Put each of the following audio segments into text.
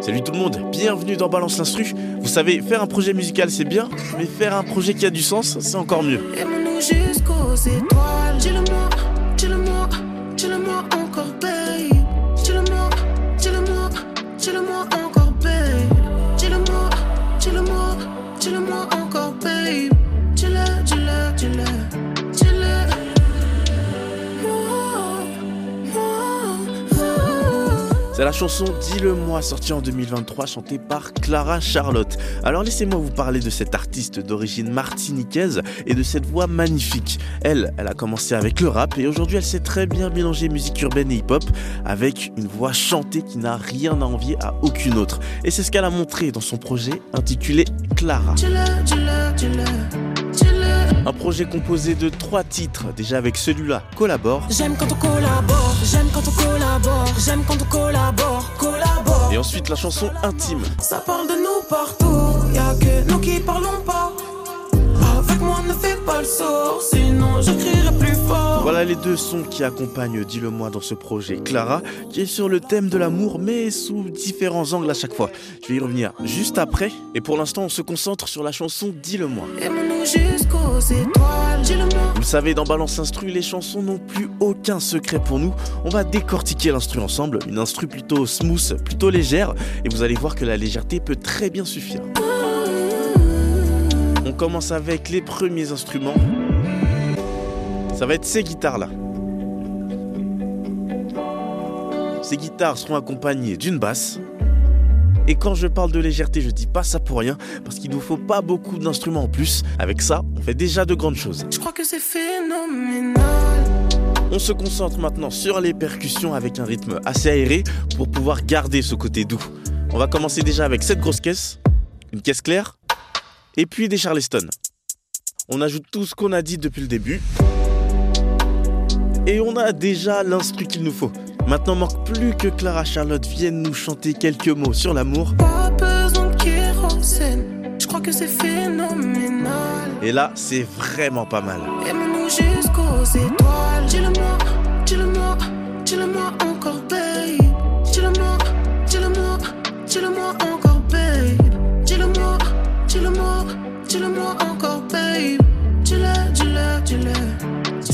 Salut tout le monde, bienvenue dans Balance l'Instru. Vous savez, faire un projet musical c'est bien, mais faire un projet qui a du sens, c'est encore mieux. C'est la chanson Dis-le-moi sortie en 2023 chantée par Clara Charlotte. Alors laissez-moi vous parler de cette artiste d'origine martiniquaise et de cette voix magnifique. Elle, elle a commencé avec le rap et aujourd'hui elle sait très bien mélanger musique urbaine et hip-hop avec une voix chantée qui n'a rien à envier à aucune autre. Et c'est ce qu'elle a montré dans son projet intitulé Clara. Un projet composé de trois titres, déjà avec celui-là, Collabore. Collabore, ensuite la chanson Intime. Ça parle de nous partout, y'a que nous qui parlons pas. Avec moi ne fais pas le sourd, sinon je crierai plus fort. Voilà les deux sons qui accompagnent Dis-le-moi dans ce projet. Clara, qui est sur le thème de l'amour, mais sous différents angles à chaque fois. Je vais y revenir juste après. Et pour l'instant, on se concentre sur la chanson Dis-le-moi. Aime-nous jusqu'aux étoiles. Vous le savez, dans Balance Instru, les chansons n'ont plus aucun secret pour nous. On va décortiquer l'instru ensemble. Une instru plutôt smooth, plutôt légère. Et vous allez voir que la légèreté peut très bien suffire. On commence avec les premiers instruments. Ça va être ces guitares-là. Ces guitares seront accompagnées d'une basse. Et quand je parle de légèreté, je dis pas ça pour rien, parce qu'il nous faut pas beaucoup d'instruments en plus. Avec ça, on fait déjà de grandes choses. Je crois que c'est phénoménal. On se concentre maintenant sur les percussions avec un rythme assez aéré pour pouvoir garder ce côté doux. On va commencer déjà avec cette grosse caisse, une caisse claire, et puis des charleston. On ajoute tout ce qu'on a dit depuis le début. Et on a déjà l'instru qu'il nous faut. Maintenant, manque plus que Clara Charlotte vienne nous chanter quelques mots sur l'amour. Pas besoin de kérosène. Je crois que c'est phénoménal. Et là, c'est vraiment pas mal. Aime-nous jusqu'aux étoiles. Dis-le-moi, dis-le-moi, dis-le-moi encore, babe. Dis-le-moi, dis-le-moi, dis-le-moi encore, babe. Dis-le-moi, dis-le-moi, dis-le-moi encore, babe.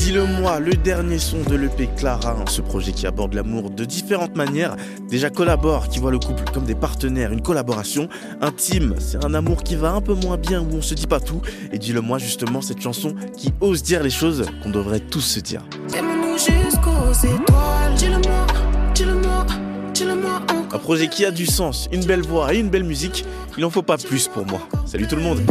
Dis-le, dis-le, dis-le. Dis-le-moi, le dernier son de l'EP Clara, hein, ce projet qui aborde l'amour de différentes manières. Déjà collabore, qui voit le couple comme des partenaires, une collaboration. Intime, c'est un amour qui va un peu moins bien, où on se dit pas tout. Et dis-le-moi justement, cette chanson qui ose dire les choses qu'on devrait tous se dire. Aime-nous jusqu'aux étoiles. Dis-le-moi, dis-le-moi, dis-le-moi Un projet qui a du sens, une belle voix et une belle musique, il en faut pas plus pour moi. Salut tout le monde